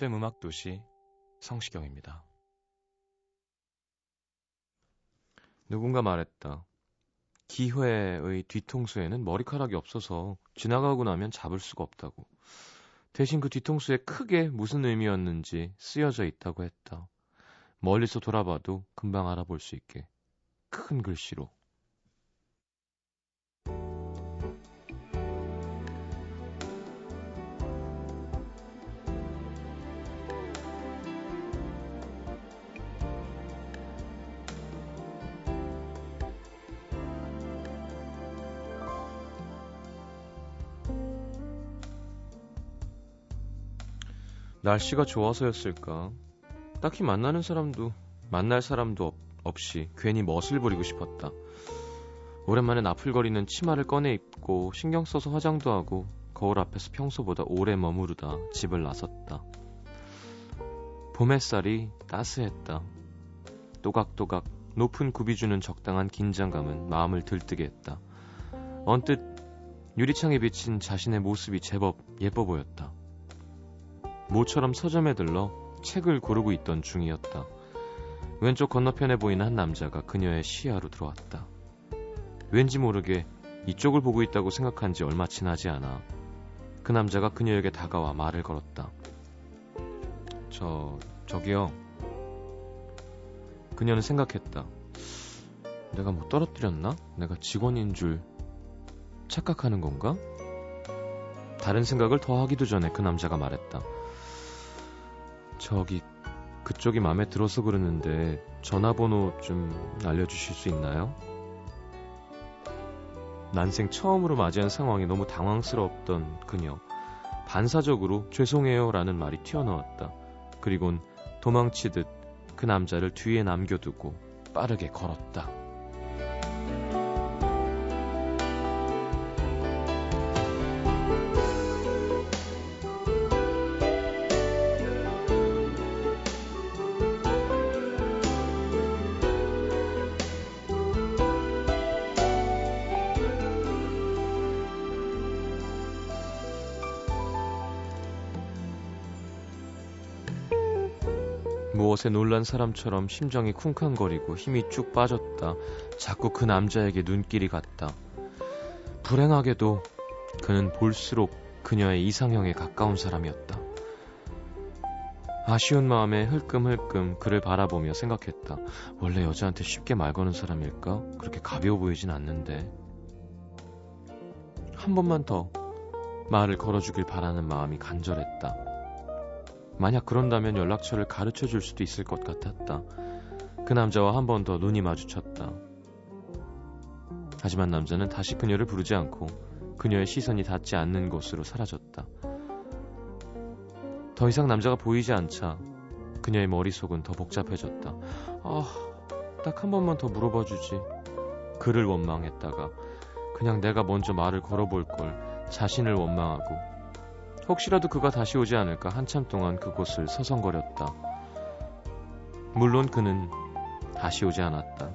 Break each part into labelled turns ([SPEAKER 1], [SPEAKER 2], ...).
[SPEAKER 1] FM 음악 도시 성시경입니다. 누군가 말했다. 기회의 뒤통수에는 머리카락이 없어서 지나가고 나면 잡을 수가 없다고. 대신 그 뒤통수에 크게 무슨 의미였는지 쓰여져 있다고 했다. 멀리서 돌아봐도 금방 알아볼 수 있게. 큰 글씨로. 날씨가 좋아서였을까? 딱히 만나는 사람도 만날 사람도 없, 없이 괜히 멋을 부리고 싶었다. 오랜만에 나풀거리는 치마를 꺼내 입고 신경 써서 화장도 하고 거울 앞에서 평소보다 오래 머무르다 집을 나섰다. 봄 햇살이 따스했다. 또각또각 높은 굽이 주는 적당한 긴장감은 마음을 들뜨게 했다. 언뜻 유리창에 비친 자신의 모습이 제법 예뻐 보였다. 모처럼 서점에 들러 책을 고르고 있던 중이었다. 왼쪽 건너편에 보이는 한 남자가 그녀의 시야로 들어왔다. 왠지 모르게 이쪽을 보고 있다고 생각한 지 얼마 지나지 않아 그 남자가 그녀에게 다가와 말을 걸었다. 저, 저기요. 그녀는 생각했다. 내가 뭐 떨어뜨렸나? 내가 직원인 줄 착각하는 건가? 다른 생각을 더 하기도 전에 그 남자가 말했다. 저기 그쪽이 마음에 들어서 그러는데 전화번호 좀 알려주실 수 있나요? 난생 처음으로 맞이한 상황이 너무 당황스러웠던 그녀. 반사적으로 죄송해요 라는 말이 튀어나왔다. 그리곤 도망치듯 그 남자를 뒤에 남겨두고 빠르게 걸었다. 무엇에 놀란 사람처럼 심장이 쿵쾅거리고 힘이 쭉 빠졌다. 자꾸 그 남자에게 눈길이 갔다. 불행하게도 그는 볼수록 그녀의 이상형에 가까운 사람이었다. 아쉬운 마음에 흘끔흘끔 그를 바라보며 생각했다. 원래 여자한테 쉽게 말 거는 사람일까? 그렇게 가벼워 보이진 않는데. 한 번만 더 말을 걸어주길 바라는 마음이 간절했다. 만약 그런다면 연락처를 가르쳐 줄 수도 있을 것 같았다. 그 남자와 한 번 더 눈이 마주쳤다. 하지만 남자는 다시 그녀를 부르지 않고 그녀의 시선이 닿지 않는 곳으로 사라졌다. 더 이상 남자가 보이지 않자 그녀의 머릿속은 더 복잡해졌다. 아, 딱 한 번만 더 물어봐 주지. 그를 원망했다가 그냥 내가 먼저 말을 걸어볼 걸 자신을 원망하고 혹시라도 그가 다시 오지 않을까 한참 동안 그곳을 서성거렸다. 물론 그는 다시 오지 않았다.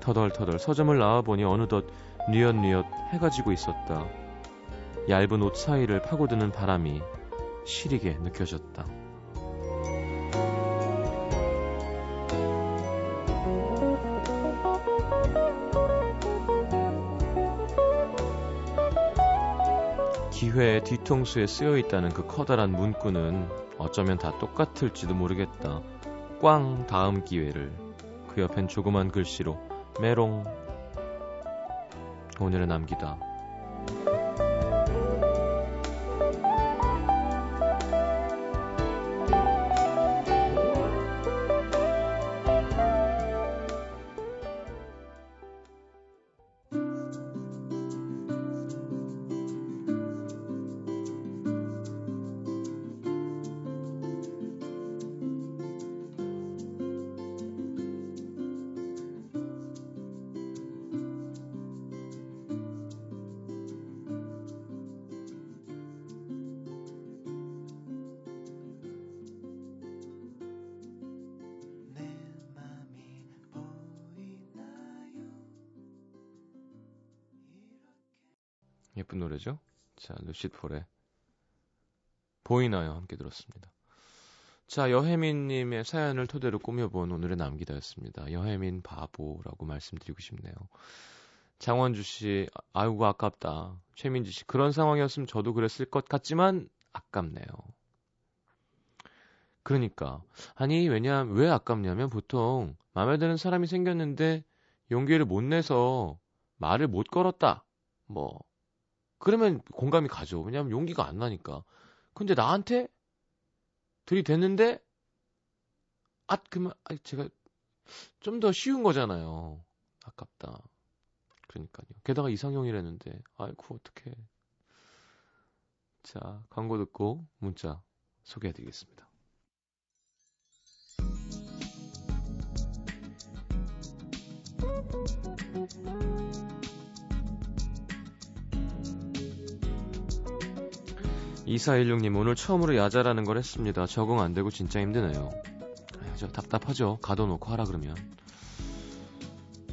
[SPEAKER 1] 터덜터덜 서점을 나와보니 어느덧 뉘엿뉘엿 해가 지고 있었다. 얇은 옷 사이를 파고드는 바람이 시리게 느껴졌다. 뒤통수에 쓰여 있다는 그 커다란 문구는 어쩌면 다 똑같을지도 모르겠다. 꽝 다음 기회를. 그 옆엔 조그만 글씨로 메롱. 오늘의 남기다 자, 루시드 폴의 보이나요? 함께 들었습니다. 자, 여혜민님의 사연을 토대로 꾸며본 오늘의 남기다였습니다. 여혜민 바보라고 말씀드리고 싶네요. 장원주 씨, 아이고, 아깝다. 최민지 씨, 그런 상황이었으면 저도 그랬을 것 같지만, 아깝네요. 그러니까. 아니, 왜냐면, 왜 아깝냐면, 보통, 마음에 드는 사람이 생겼는데, 용기를 못 내서, 말을 못 걸었다. 뭐, 그러면 공감이 가죠. 왜냐면 용기가 안 나니까. 근데 나한테 들이댔는데, 아, 그만, 아, 제가 좀 더 쉬운 거잖아요. 아깝다. 그러니까요. 게다가 이상형이랬는데, 아이고, 어떡해. 자, 광고 듣고 문자 소개해 드리겠습니다. 이사일육님 오늘 처음으로 야자라는 걸 했습니다. 적응 안 되고 진짜 힘드네요. 저 답답하죠. 가둬놓고 하라 그러면.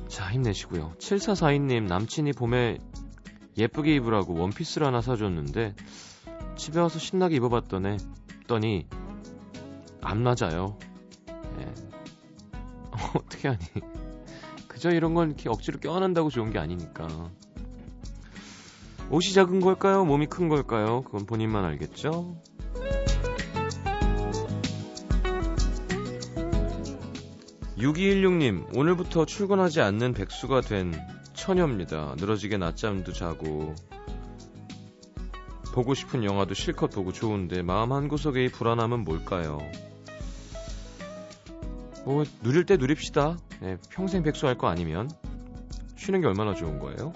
[SPEAKER 1] 자 힘내시고요. 7442님 남친이 봄에 예쁘게 입으라고 원피스를 하나 사줬는데 집에 와서 신나게 입어봤더니 떠니 안 맞아요. 예. 어떻게 하니? 그저 이런 건 이렇게 억지로 껴안는다고 좋은 게 아니니까. 옷이 작은 걸까요? 몸이 큰 걸까요? 그건 본인만 알겠죠? (6216님) 오늘부터 출근하지 않는 백수가 된 처녀입니다 늘어지게 낮잠도 자고 보고 싶은 영화도 실컷 보고 좋은데 마음 한구석의 불안함은 뭘까요? 뭐 누릴 때 누립시다. 네, 평생 백수할 거 아니면 쉬는 게 얼마나 좋은 거예요?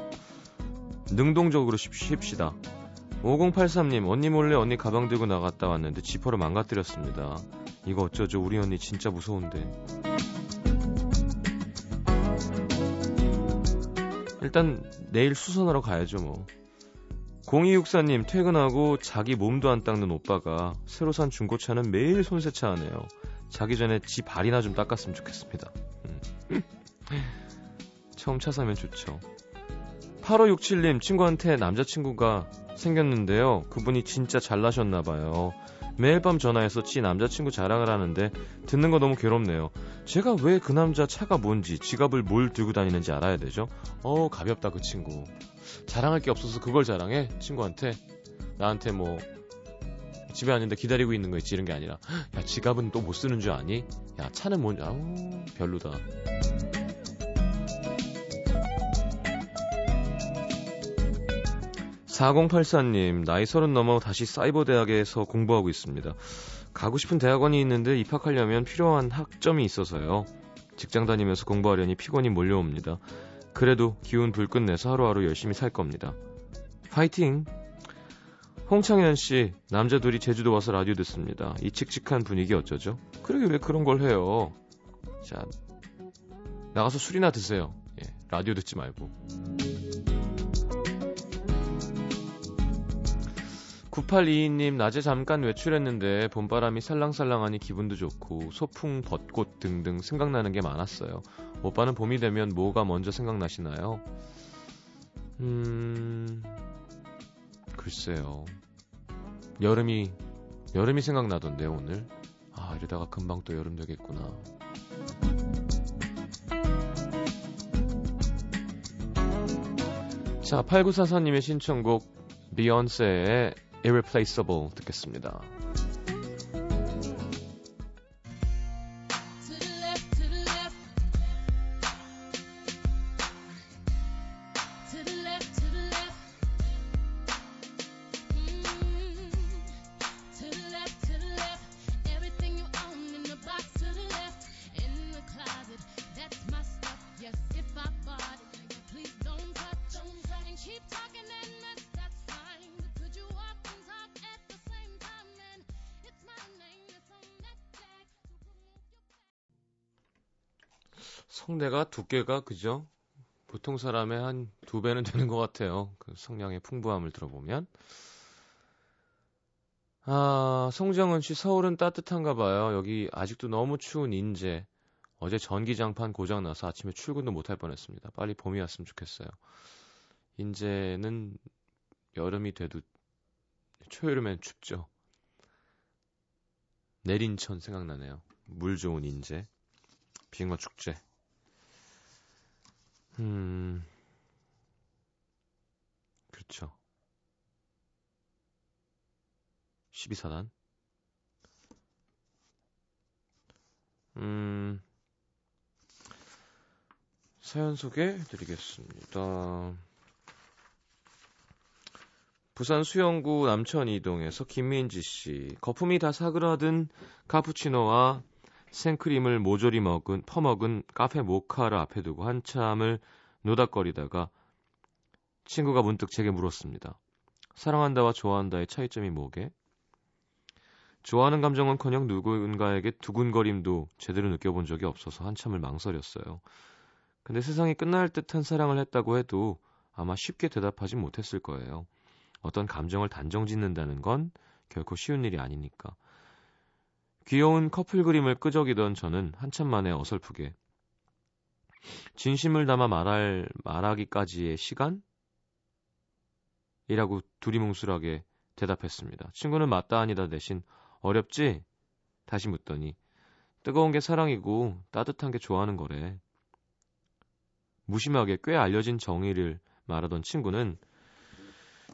[SPEAKER 1] 능동적으로 쉽시다. 5083님, 언니 몰래 언니 가방 들고 나갔다 왔는데 지퍼를 망가뜨렸습니다. 이거 어쩌죠? 우리 언니 진짜 무서운데. 일단 내일 수선하러 가야죠, 뭐. 0264님, 퇴근하고 자기 몸도 안 닦는 오빠가 새로 산 중고차는 매일 손세차하네요. 자기 전에 지 발이나 좀 닦았으면 좋겠습니다. 음. 처음 차 사면 좋죠. 8567님 친구한테 남자친구가 생겼는데요. 그분이 진짜 잘나셨나봐요. 매일 밤 전화해서 지 남자친구 자랑을 하는데 듣는 거 너무 괴롭네요. 제가 왜 그 남자 차가 뭔지 지갑을 뭘 들고 다니는지 알아야 되죠? 어 가볍다 그 친구. 자랑할 게 없어서 그걸 자랑해 친구한테 나한테 뭐 집에 왔는데 기다리고 있는 거 있지 이런 게 아니라 야 지갑은 또 못 쓰는 줄 아니? 야 차는 뭔지 아우 별로다. 4084님, 나이 서른 넘어 다시 사이버 대학에서 공부하고 있습니다. 가고 싶은 대학원이 있는데 입학하려면 필요한 학점이 있어서요. 직장 다니면서 공부하려니 피곤이 몰려옵니다. 그래도 기운 불끈 내서 하루하루 열심히 살 겁니다. 파이팅! 홍창현 씨, 남자 둘이 제주도 와서 라디오 듣습니다. 이 칙칙한 분위기 어쩌죠? 그러게 왜 그런 걸 해요? 자, 나가서 술이나 드세요. 예, 라디오 듣지 말고. 9822님, 낮에 잠깐 외출했는데 봄바람이 살랑살랑하니 기분도 좋고 소풍, 벚꽃 등등 생각나는 게 많았어요. 오빠는 봄이 되면 뭐가 먼저 생각나시나요? 음, 글쎄요. 여름이, 여름이 생각나던데요, 오늘. 아, 이러다가 금방 또 여름 되겠구나. 자, 8944님의 신청곡, 비욘세의 Irreplaceable 듣겠습니다. 성대가 두께가 그죠? 보통 사람의 한 두 배는 되는 것 같아요. 그 성량의 풍부함을 들어보면. 아, 송정은 씨 서울은 따뜻한가 봐요. 여기 아직도 너무 추운 인제. 어제 전기장판 고장나서 아침에 출근도 못할 뻔했습니다. 빨리 봄이 왔으면 좋겠어요. 인제는 여름이 돼도 초여름엔 춥죠. 내린천 생각나네요. 물 좋은 인제. 비행마 축제. 음. 그렇죠. 12사단. 음. 사연 소개해 드리겠습니다. 부산 수영구 남천 이동에서 김민지 씨. 거품이 다 사그라든 카푸치노와 생크림을 모조리 먹은 퍼먹은 카페 모카를 앞에 두고 한참을 노닥거리다가 친구가 문득 제게 물었습니다. 사랑한다와 좋아한다의 차이점이 뭐게? 좋아하는 감정은커녕 누군가에게 두근거림도 제대로 느껴본 적이 없어서 한참을 망설였어요. 근데 세상이 끝날 듯한 사랑을 했다고 해도 아마 쉽게 대답하지 못했을 거예요. 어떤 감정을 단정 짓는다는 건 결코 쉬운 일이 아니니까. 귀여운 커플 그림을 끄적이던 저는 한참 만에 어설프게 진심을 담아 말할 말하기까지의 시간? 이라고 두리뭉술하게 대답했습니다. 친구는 맞다 아니다 대신 어렵지? 다시 묻더니 뜨거운 게 사랑이고 따뜻한 게 좋아하는 거래. 무심하게 꽤 알려진 정의를 말하던 친구는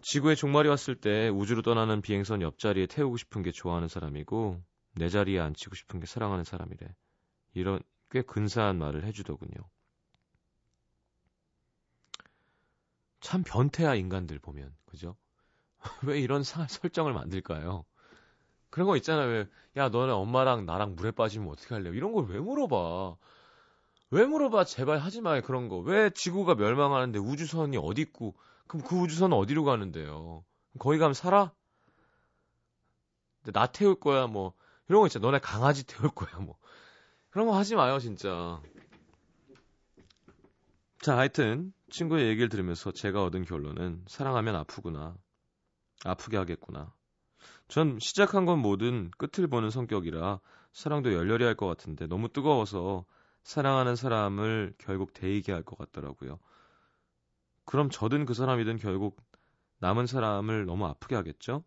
[SPEAKER 1] 지구에 종말이 왔을 때 우주로 떠나는 비행선 옆자리에 태우고 싶은 게 좋아하는 사람이고 내 자리에 앉히고 싶은 게 사랑하는 사람이래. 이런 꽤 근사한 말을 해주더군요. 참 변태야 인간들 보면 그죠? 왜 이런 사, 설정을 만들까요? 그런 거 있잖아요. 왜, 야 너네 엄마랑 나랑 물에 빠지면 어떻게 할래? 이런 걸 왜 물어봐? 왜 물어봐? 제발 하지 마요 그런 거. 왜 지구가 멸망하는데 우주선이 어디 있고 그럼 그 우주선은 어디로 가는데요? 거기 가면 살아? 나 태울 거야, 뭐. 이런 거 있잖아. 너네 강아지 태울 거야, 뭐. 그런 거 하지 마요, 진짜. 자, 하여튼, 친구의 얘기를 들으면서 제가 얻은 결론은 사랑하면 아프구나. 아프게 하겠구나. 전 시작한 건 뭐든 끝을 보는 성격이라 사랑도 열렬히 할 것 같은데 너무 뜨거워서 사랑하는 사람을 결국 데이게 할 것 같더라고요. 그럼 저든 그 사람이든 결국 남은 사람을 너무 아프게 하겠죠?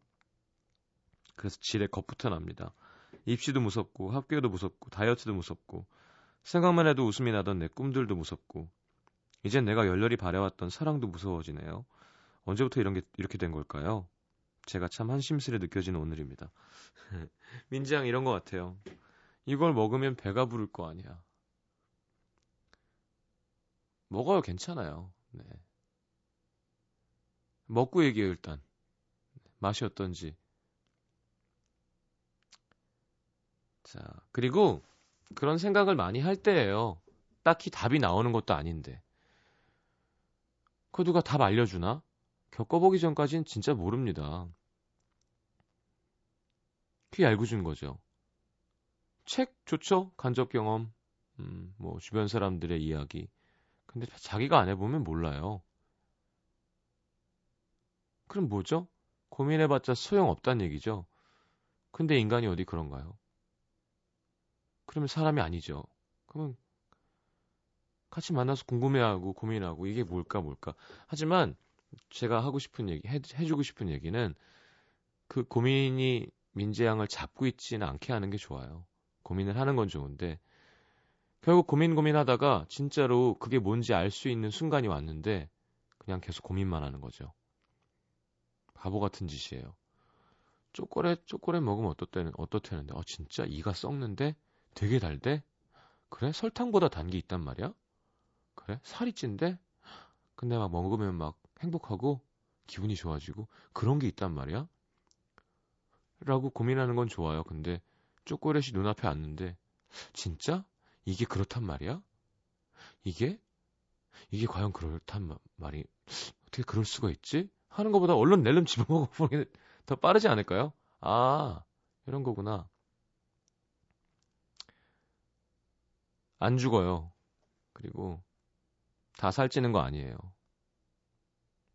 [SPEAKER 1] 그래서 지레 겁부터 납니다. 입시도 무섭고 학교도 무섭고 다이어트도 무섭고 생각만 해도 웃음이 나던 내 꿈들도 무섭고 이젠 내가 열렬히 바래왔던 사랑도 무서워지네요. 언제부터 이런 게 이렇게 된 걸까요? 제가 참 한심스레 느껴지는 오늘입니다. 민지양 이런 것 같아요. 이걸 먹으면 배가 부를 거 아니야. 먹어요, 괜찮아요. 네. 먹고 얘기해요, 일단. 맛이 어떤지. 자, 그리고 그런 생각을 많이 할 때예요. 딱히 답이 나오는 것도 아닌데. 그 누가 답 알려주나? 겪어보기 전까진 진짜 모릅니다. 귀 얇아준 거죠. 책 좋죠? 간접 경험, 음, 뭐 주변 사람들의 이야기. 근데 자기가 안 해보면 몰라요. 그럼 뭐죠? 고민해봤자 소용없다는 얘기죠. 근데 인간이 어디 그런가요? 그러면 사람이 아니죠. 그러면 같이 만나서 궁금해하고 고민하고 이게 뭘까 뭘까. 하지만 제가 하고 싶은 얘기, 해, 해주고 싶은 얘기는 그 고민이 민재양을 잡고 있지는 않게 하는 게 좋아요. 고민을 하는 건 좋은데 결국 고민 고민하다가 진짜로 그게 뭔지 알 수 있는 순간이 왔는데 그냥 계속 고민만 하는 거죠. 바보 같은 짓이에요. 초콜릿 초콜릿 먹으면 어떻다는 어떻다는데 아 진짜 이가 썩는데 되게 달대? 그래 설탕보다 단 게 있단 말이야? 그래 살이 찐데? 근데 막 먹으면 막 행복하고 기분이 좋아지고 그런 게 있단 말이야? 라고 고민하는 건 좋아요. 근데 초콜릿이 눈앞에 왔는데 진짜? 이게 그렇단 말이야? 이게? 이게 과연 그렇단 말이 어떻게 그럴 수가 있지? 하는 것보다 얼른 낼름 집어먹어 보는 게 더 빠르지 않을까요? 아, 이런 거구나. 안 죽어요. 그리고 다 살찌는 거 아니에요.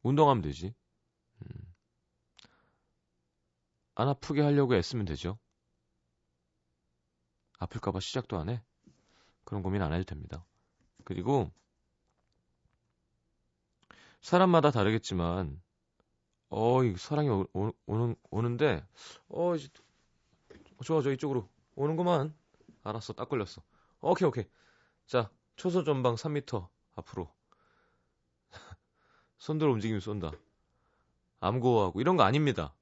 [SPEAKER 1] 운동하면 되지. 음. 안 아프게 하려고 애쓰면 되죠. 아플까봐 시작도 안 해? 그런 고민 안 해도 됩니다. 그리고 사람마다 다르겠지만 어, 이 사랑이 오, 오, 오는, 오는데, 어, 이제, 좋아, 저 이쪽으로 오는구만. 알았어, 딱 걸렸어. 오케이, 오케이. 자, 초소 전방 3m 앞으로. 손들어 움직이면 쏜다. 암고하고 이런 거 아닙니다.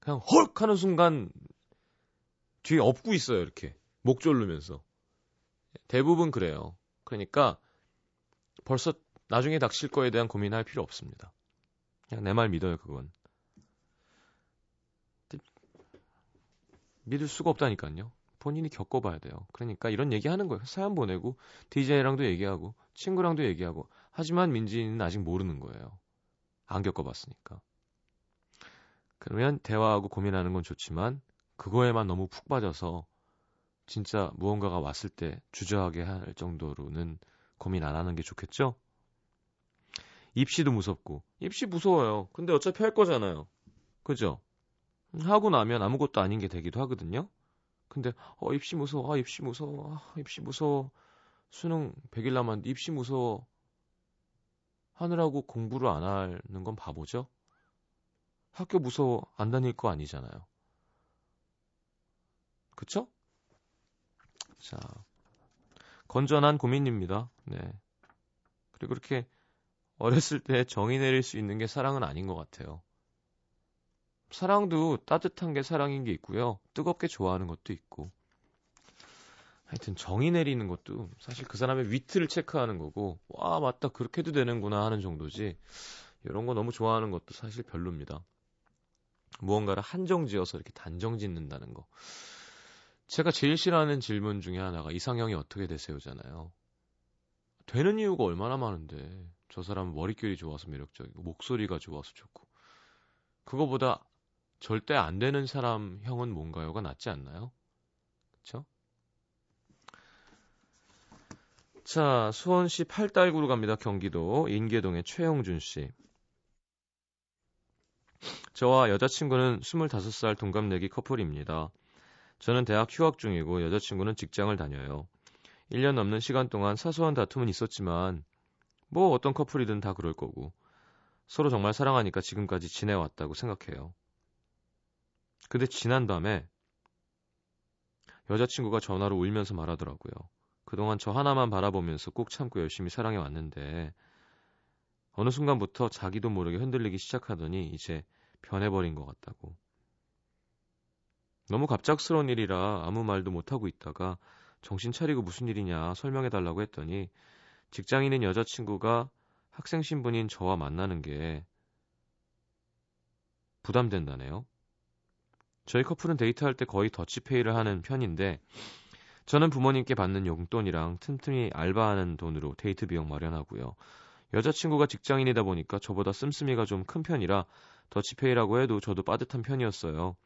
[SPEAKER 1] 그냥 헐 하는 순간 뒤에 업고 있어요, 이렇게. 목 졸르면서. 대부분 그래요. 그러니까 벌써 나중에 닥칠 거에 대한 고민할 필요 없습니다. 그냥 내 말 믿어요, 그건. 믿을 수가 없다니까요. 본인이 겪어봐야 돼요. 그러니까 이런 얘기 하는 거예요. 사연 보내고, DJ랑도 얘기하고, 친구랑도 얘기하고. 하지만 민지는 아직 모르는 거예요. 안 겪어봤으니까. 그러면 대화하고 고민하는 건 좋지만, 그거에만 너무 푹 빠져서, 진짜 무언가가 왔을 때 주저하게 할 정도로는 고민 안 하는 게 좋겠죠? 입시도 무섭고, 입시 무서워요. 근데 어차피 할 거잖아요. 그죠? 하고 나면 아무것도 아닌 게 되기도 하거든요. 근데 어 입시 무서워. 아 입시 무서워. 아 입시 무서워. 수능 100일 남았는데 입시 무서워. 하느라고 공부를 안 하는 건 바보죠. 학교 무서워 안 다닐 거 아니잖아요. 그쵸? 자, 건전한 고민입니다. 네. 그리고 그렇게 어렸을 때 정의 내릴 수 있는 게 사랑은 아닌 것 같아요. 사랑도 따뜻한 게 사랑인 게 있고요. 뜨겁게 좋아하는 것도 있고. 하여튼 정의 내리는 것도 사실 그 사람의 위트를 체크하는 거고, 와, 맞다, 그렇게도 되는구나 하는 정도지. 이런 거 너무 좋아하는 것도 사실 별로입니다. 무언가를 한정 지어서 이렇게 단정 짓는다는 거. 제가 제일 싫어하는 질문 중에 하나가 이상형이 어떻게 되세요잖아요. 되는 이유가 얼마나 많은데. 저 사람은 머릿결이 좋아서 매력적이고, 목소리가 좋아서 좋고. 그거보다 절대 안 되는 사람 형은 뭔가요가 낫지 않나요? 그쵸? 자, 수원시 팔달구로 갑니다. 경기도 인계동의 최영준 씨. 저와 여자친구는 25살 동갑내기 커플입니다. 저는 대학 휴학 중이고 여자친구는 직장을 다녀요. 1년 넘는 시간 동안 사소한 다툼은 있었지만 뭐 어떤 커플이든 다 그럴 거고 서로 정말 사랑하니까 지금까지 지내왔다고 생각해요. 근데 지난 밤에 여자친구가 전화로 울면서 말하더라고요. 그동안 저 하나만 바라보면서 꼭 참고 열심히 사랑해 왔는데 어느 순간부터 자기도 모르게 흔들리기 시작하더니 이제 변해버린 것 같다고. 너무 갑작스러운 일이라 아무 말도 못하고 있다가 정신 차리고 무슨 일이냐 설명해 달라고 했더니 직장인인 여자친구가 학생 신분인 저와 만나는 게 부담된다네요. 저희 커플은 데이트할 때 거의 더치페이를 하는 편인데 저는 부모님께 받는 용돈이랑 틈틈이 알바하는 돈으로 데이트 비용 마련하고요. 여자친구가 직장인이다 보니까 저보다 씀씀이가 좀 큰 편이라 더치페이라고 해도 저도 빠듯한 편이었어요.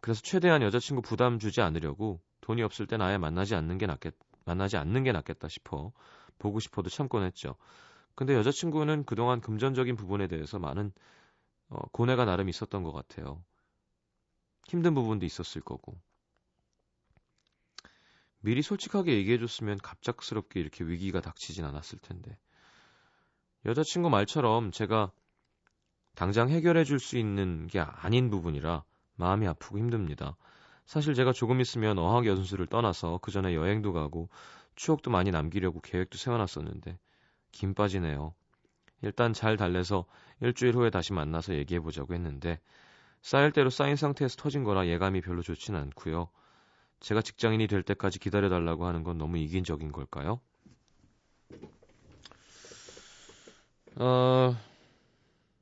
[SPEAKER 1] 그래서 최대한 여자친구 부담 주지 않으려고 돈이 없을 땐 아예 만나지 않는 게 낫겠, 만나지 않는 게 낫겠다 싶어 보고 싶어도 참곤 했죠. 근데 여자친구는 그동안 금전적인 부분에 대해서 많은 어, 고뇌가 나름 있었던 것 같아요. 힘든 부분도 있었을 거고. 미리 솔직하게 얘기해줬으면 갑작스럽게 이렇게 위기가 닥치진 않았을 텐데. 여자친구 말처럼 제가 당장 해결해 줄 수 있는 게 아닌 부분이라 마음이 아프고 힘듭니다. 사실 제가 조금 있으면 어학 연수를 떠나서 그 전에 여행도 가고 추억도 많이 남기려고 계획도 세워놨었는데 김 빠지네요. 일단 잘 달래서 일주일 후에 다시 만나서 얘기해 보자고 했는데 쌓일 대로 쌓인 상태에서 터진 거라 예감이 별로 좋지는 않고요. 제가 직장인이 될 때까지 기다려 달라고 하는 건 너무 이긴적인 걸까요? 어,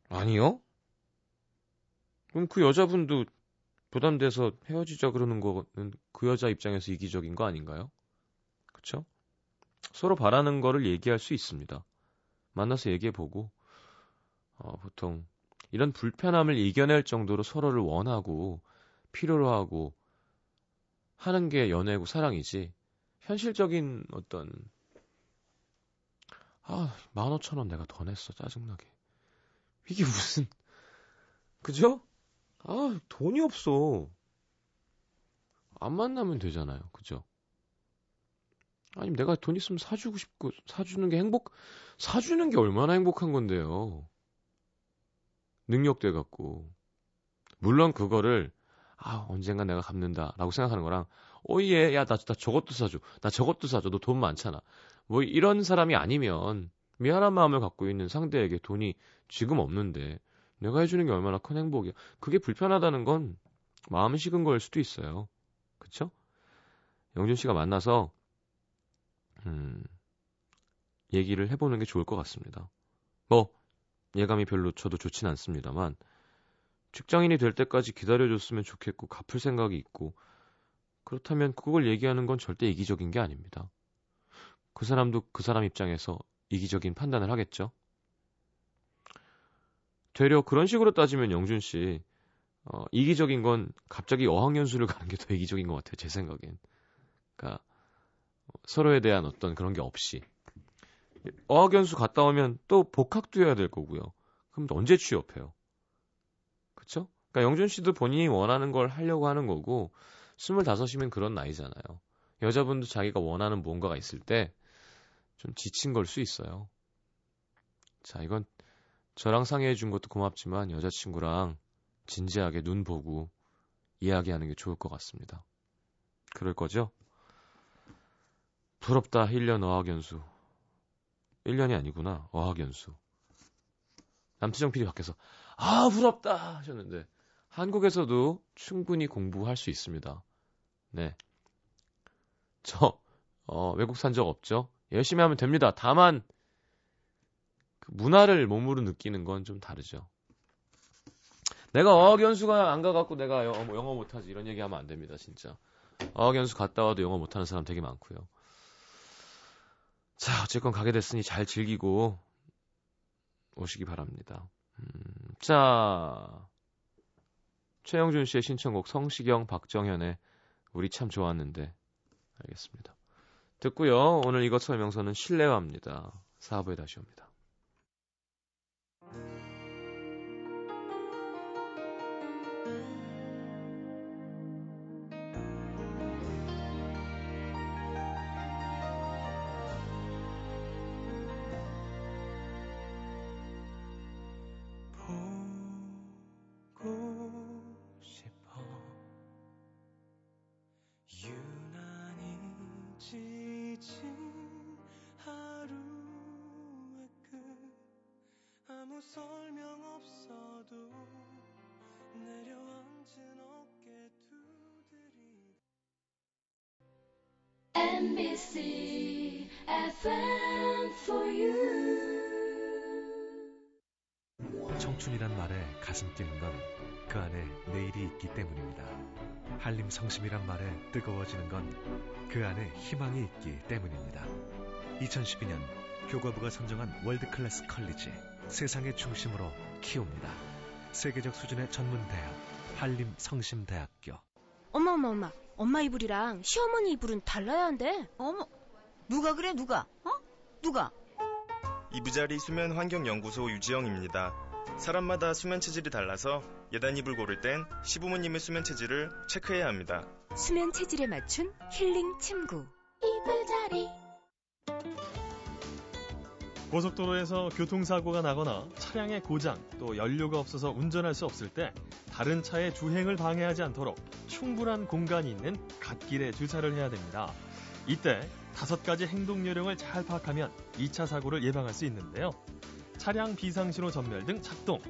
[SPEAKER 1] 아니요. 그럼 그 여자분도 부담돼서 헤어지자 그러는 거는 그 여자 입장에서 이기적인 거 아닌가요? 그쵸? 서로 바라는 거를 얘기할 수 있습니다. 만나서 얘기해보고, 어, 보통 이런 불편함을 이겨낼 정도로 서로를 원하고, 필요로 하고, 하는 게 연애고 사랑이지, 현실적인 어떤, 아, 만 오천 원 내가 더 냈어, 짜증나게. 이게 무슨, 그죠? 아, 돈이 없어. 안 만나면 되잖아요. 그죠? 아니면 내가 돈 있으면 사주고 싶고, 사주는 게 행복, 사주는 게 얼마나 행복한 건데요. 능력돼 갖고. 물론 그거를 아 언젠가 내가 갚는다라고 생각하는 거랑 오예 야나 나 저것도 사줘. 나 저것도 사줘. 너 돈 많잖아. 뭐 이런 사람이 아니면 미안한 마음을 갖고 있는 상대에게 돈이 지금 없는데 내가 해주는 게 얼마나 큰 행복이야. 그게 불편하다는 건 마음이 식은 걸 수도 있어요. 그쵸? 영준 씨가 만나서 음 얘기를 해보는 게 좋을 것 같습니다. 뭐 예감이 별로 저도 좋진 않습니다만 직장인이 될 때까지 기다려줬으면 좋겠고 갚을 생각이 있고 그렇다면 그걸 얘기하는 건 절대 이기적인 게 아닙니다. 그 사람도 그 사람 입장에서 이기적인 판단을 하겠죠. 되려 그런 식으로 따지면 영준 씨 어, 이기적인 건 갑자기 어학연수를 가는 게 더 이기적인 것 같아요. 제 생각엔. 그러니까 서로에 대한 어떤 그런 게 없이 어학연수 갔다 오면 또 복학도 해야 될 거고요. 그럼 언제 취업해요? 그쵸? 그러니까 영준 씨도 본인이 원하는 걸 하려고 하는 거고, 25이면 그런 나이잖아요. 여자분도 자기가 원하는 무언가가 있을 때 좀 지친 걸 수 있어요. 자, 이건 저랑 상의해 준 것도 고맙지만 여자친구랑 진지하게 눈 보고 이야기하는 게 좋을 것 같습니다. 그럴 거죠? 부럽다, 1년 어학연수. 1년이 아니구나, 어학연수. 남수정 PD 밖에서 아, 부럽다 하셨는데 한국에서도 충분히 공부할 수 있습니다. 네. 저 어, 외국 산 적 없죠. 열심히 하면 됩니다. 다만 그 문화를 몸으로 느끼는 건 좀 다르죠. 내가 어학연수가 안 가갖고 내가 영어, 뭐 영어 못하지 이런 얘기하면 안 됩니다. 진짜 어학연수 갔다 와도 영어 못하는 사람 되게 많고요. 자 어쨌건 가게 됐으니 잘 즐기고 오시기 바랍니다. 음, 자, 최영준 씨의 신청곡 성시경, 박정현의 우리 참 좋았는데 알겠습니다. 듣고요. 오늘 이것 설명서는 실내화입니다. 사부에 다시 옵니다.
[SPEAKER 2] 한림 성심이란 말에 뜨거워지는 건 그 안에 희망이 있기 때문입니다. 2012년 교과부가 선정한 World Class College 세상의 중심으로 키웁니다. 세계적 수준의 전문 대학 한림 성심대학교.
[SPEAKER 3] 엄마 엄마 엄마 엄마 이불이랑 시어머니 이불은 달라야 한대.
[SPEAKER 4] 어머, 누가 그래 누가? 어? 누가?
[SPEAKER 5] 이부자리 수면 환경 연구소 유지영입니다. 사람마다 수면 체질이 달라서 예단 이불 고를 땐 시부모님의 수면 체질을 체크해야 합니다.
[SPEAKER 3] 수면 체질에 맞춘 힐링 침구.
[SPEAKER 6] 이불자리.
[SPEAKER 7] 고속도로에서 교통사고가 나거나 차량의 고장 또 연료가 없어서 운전할 수 없을 때 다른 차의 주행을 방해하지 않도록 충분한 공간이 있는 갓길에 주차를 해야 됩니다. 이때 다섯 가지 행동 요령을 잘 파악하면 2차 사고를 예방할 수 있는데요. 차량 비상신호 전멸 등 작동,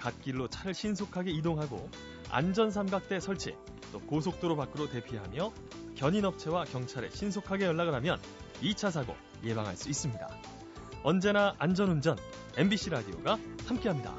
[SPEAKER 7] 갓길로 차를 신속하게 이동하고 안전 삼각대 설치, 또 고속도로 밖으로 대피하며 견인업체와 경찰에 신속하게 연락을 하면 2차 사고 예방할 수 있습니다. 언제나 안전운전 MBC 라디오가 함께합니다.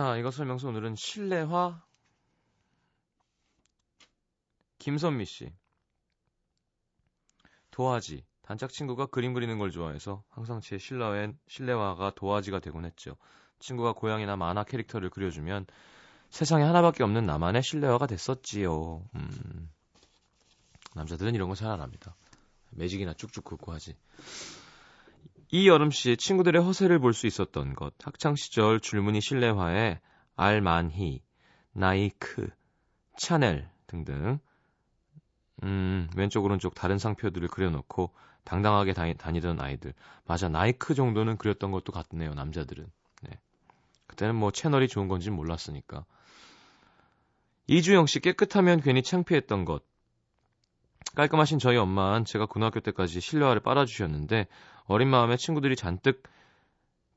[SPEAKER 1] 자, 이것 설명서 오늘은 실내화 김선미 씨. 도화지. 단짝 친구가 그림 그리는 걸 좋아해서 항상 제 실내화엔 실내화가 도화지가 되곤 했죠. 친구가 고양이나 만화 캐릭터를 그려주면 세상에 하나밖에 없는 나만의 실내화가 됐었지요. 음. 남자들은 이런 거 잘 안 합니다. 매직이나 쭉쭉 긋고 하지. 이 여름 씨 친구들의 허세를 볼 수 있었던 것. 학창 시절 줄무늬 실내화에 알만히, 나이크, 샤넬 등등 음, 왼쪽 오른쪽 다른 상표들을 그려놓고 당당하게 다니, 다니 던 아이들. 맞아, 나이크 정도는 그렸던 것도 같네요, 남자들은. 네. 그때는 뭐 채널이 좋은 건지 몰랐으니까. 이주영 씨 깨끗하면 괜히 창피했던 것. 깔끔하신 저희 엄마는 제가 고등학교 때까지 실내화를 빨아주셨는데 어린 마음에 친구들이 잔뜩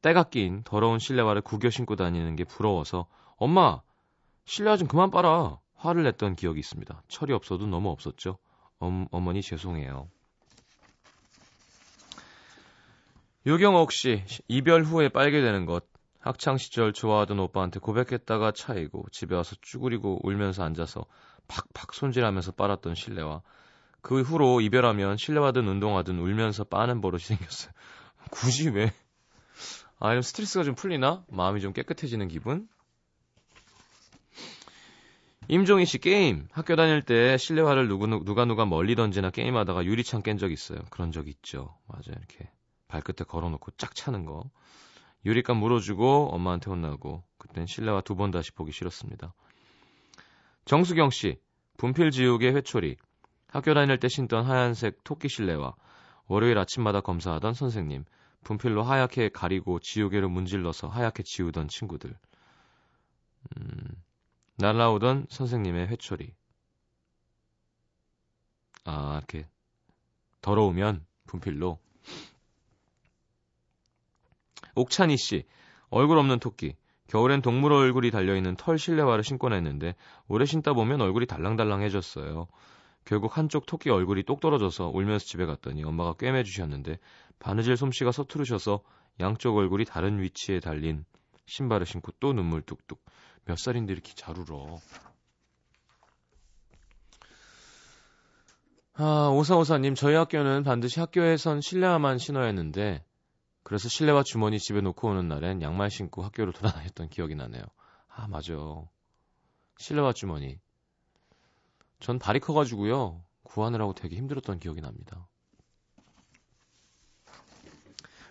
[SPEAKER 1] 때가 낀 더러운 실내화를 구겨 신고 다니는 게 부러워서 엄마 실내화 좀 그만 빨아 화를 냈던 기억이 있습니다. 철이 없어도 너무 없었죠. 엄, 어머니 죄송해요. 유경옥 씨 이별 후에 빨게 되는 것 학창 시절 좋아하던 오빠한테 고백했다가 차이고 집에 와서 쭈그리고 울면서 앉아서 팍팍 손질하면서 빨았던 실내화 그 후로 이별하면 실내화든 운동화든 울면서 빠는 버릇이 생겼어요. 굳이 왜? 아, 이런 스트레스가 좀 풀리나? 마음이 좀 깨끗해지는 기분? 임종희 씨 게임 학교 다닐 때 실내화를 누구, 누가 누가 멀리 던지나 게임하다가 유리창 깬 적 있어요. 그런 적 있죠. 맞아요. 이렇게 발끝에 걸어놓고 쫙 차는 거. 유리값 물어주고 엄마한테 혼나고 그땐 실내화 두 번 다시 보기 싫었습니다. 정수경 씨 분필 지우개 회초리 학교 다닐 때 신던 하얀색 토끼 실내화 월요일 아침마다 검사하던 선생님 분필로 하얗게 가리고 지우개로 문질러서 하얗게 지우던 친구들 음, 날라오던 선생님의 회초리 아 이렇게 더러우면 분필로 옥찬희 씨, 얼굴 없는 토끼. 겨울엔 동물 얼굴이 달려있는 털 실내화를 신고 냈는데 오래 신다 보면 얼굴이 달랑달랑해졌어요. 결국 한쪽 토끼 얼굴이 똑 떨어져서 울면서 집에 갔더니 엄마가 꿰매 주셨는데 바느질 솜씨가 서투르셔서 양쪽 얼굴이 다른 위치에 달린 신발을 신고 또 눈물 뚝뚝. 몇 살인데 이렇게 잘 울어. 아, 오사오사님, 저희 학교는 반드시 학교에선 실내화만 신어야 했는데 그래서 실내화 주머니 집에 놓고 오는 날엔 양말 신고 학교로 돌아다녔던 기억이 나네요. 아, 맞아. 실내화 주머니. 전 발이 커가지고요. 구하느라고 되게 힘들었던 기억이 납니다.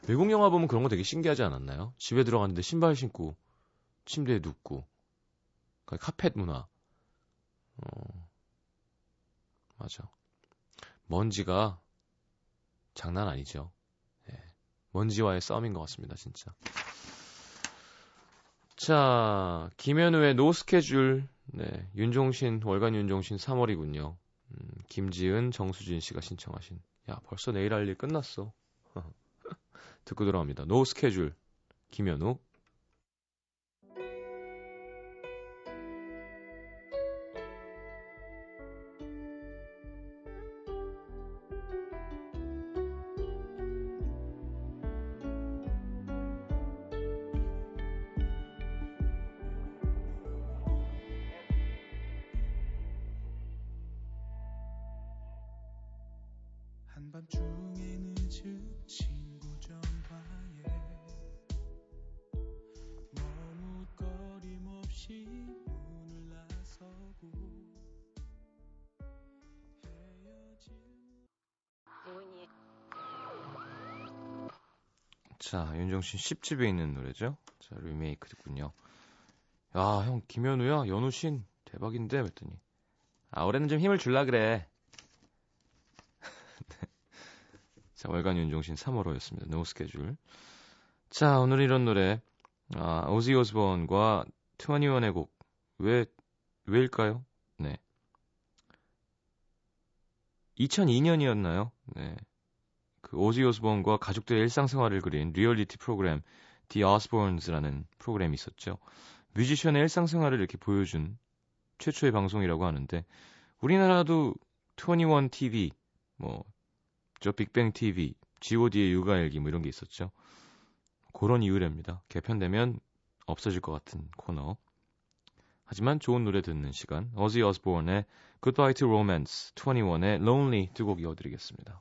[SPEAKER 1] 외국 영화 보면 그런 거 되게 신기하지 않았나요? 집에 들어갔는데 신발 신고 침대에 눕고 카펫 문화. 어, 맞아. 먼지가 장난 아니죠. 먼지와의 싸움인 것 같습니다, 진짜. 자, 김현우의 No 스케줄. 네, 윤종신, 월간 윤종신 3월이군요. 음, 김지은, 정수진 씨가 신청하신. 야, 벌써 내일 할 일 끝났어. 듣고 들어갑니다. No 스케줄. 김현우. 자, 윤종신 10집에 있는 노래죠. 자, 리메이크 듣군요. 야, 형, 김현우야? 연우신? 대박인데? 그랬더니. 아, 올해는 좀 힘을 줄라 그래. 네. 자, 월간 윤종신 3월호였습니다. 노 스케줄. 자, 오늘 이런 노래. 아, 오지 오스본과 21의 곡. 왜, 왜일까요? 네. 2002년이었나요? 네. 그 오지 오스본과 가족들의 일상생활을 그린 리얼리티 프로그램 The Osbournes라는 프로그램이 있었죠. 뮤지션의 일상생활을 이렇게 보여준 최초의 방송이라고 하는데 우리나라도 2NE1 TV 뭐 저 빅뱅 TV, G.O.D의 육아일기 뭐 이런 게 있었죠. 그런 이유랍니다. 개편되면 없어질 것 같은 코너. 하지만 좋은 노래 듣는 시간. 오지 오스본의 Goodbye to Romance, 21의 Lonely 두 곡 이어드리겠습니다.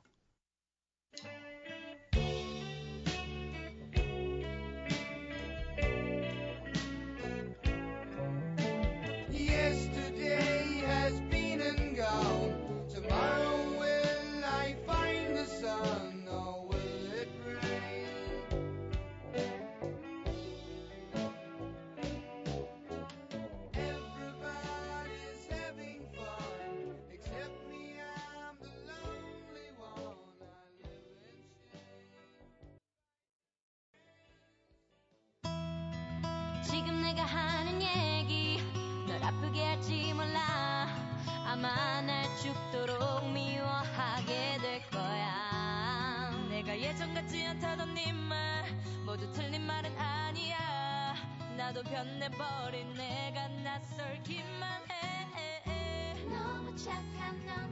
[SPEAKER 6] 내가 하는 얘기 널 아프게 할지 몰라. 아마 날 죽도록 미워하게 될 거야. 내가 예전 같지 않다던 네 말 모두 틀린 말은 아니야. 나도 변해버린 내가 낯설기만 해. 너무 착한 넌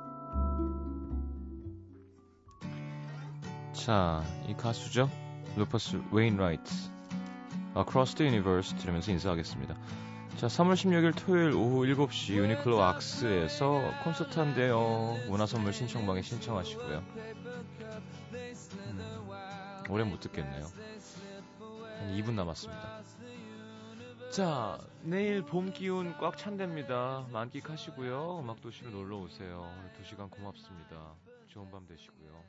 [SPEAKER 1] 자, 이 가수죠. 루퍼스 웨인라이트. Across the Universe 들으면서 인사하겠습니다. 자, 3월 16일 토요일 오후 7시 유니클로 악스에서 콘서트 한대요. 문화선물 신청방에 신청하시고요. 음, 오래 못 듣겠네요. 한 2분 남았습니다. 자, 내일 봄 기운 꽉 찬답니다. 만끽하시고요. 음악도시로 놀러 오세요. 오늘 2시간 고맙습니다. 좋은 밤 되시고요.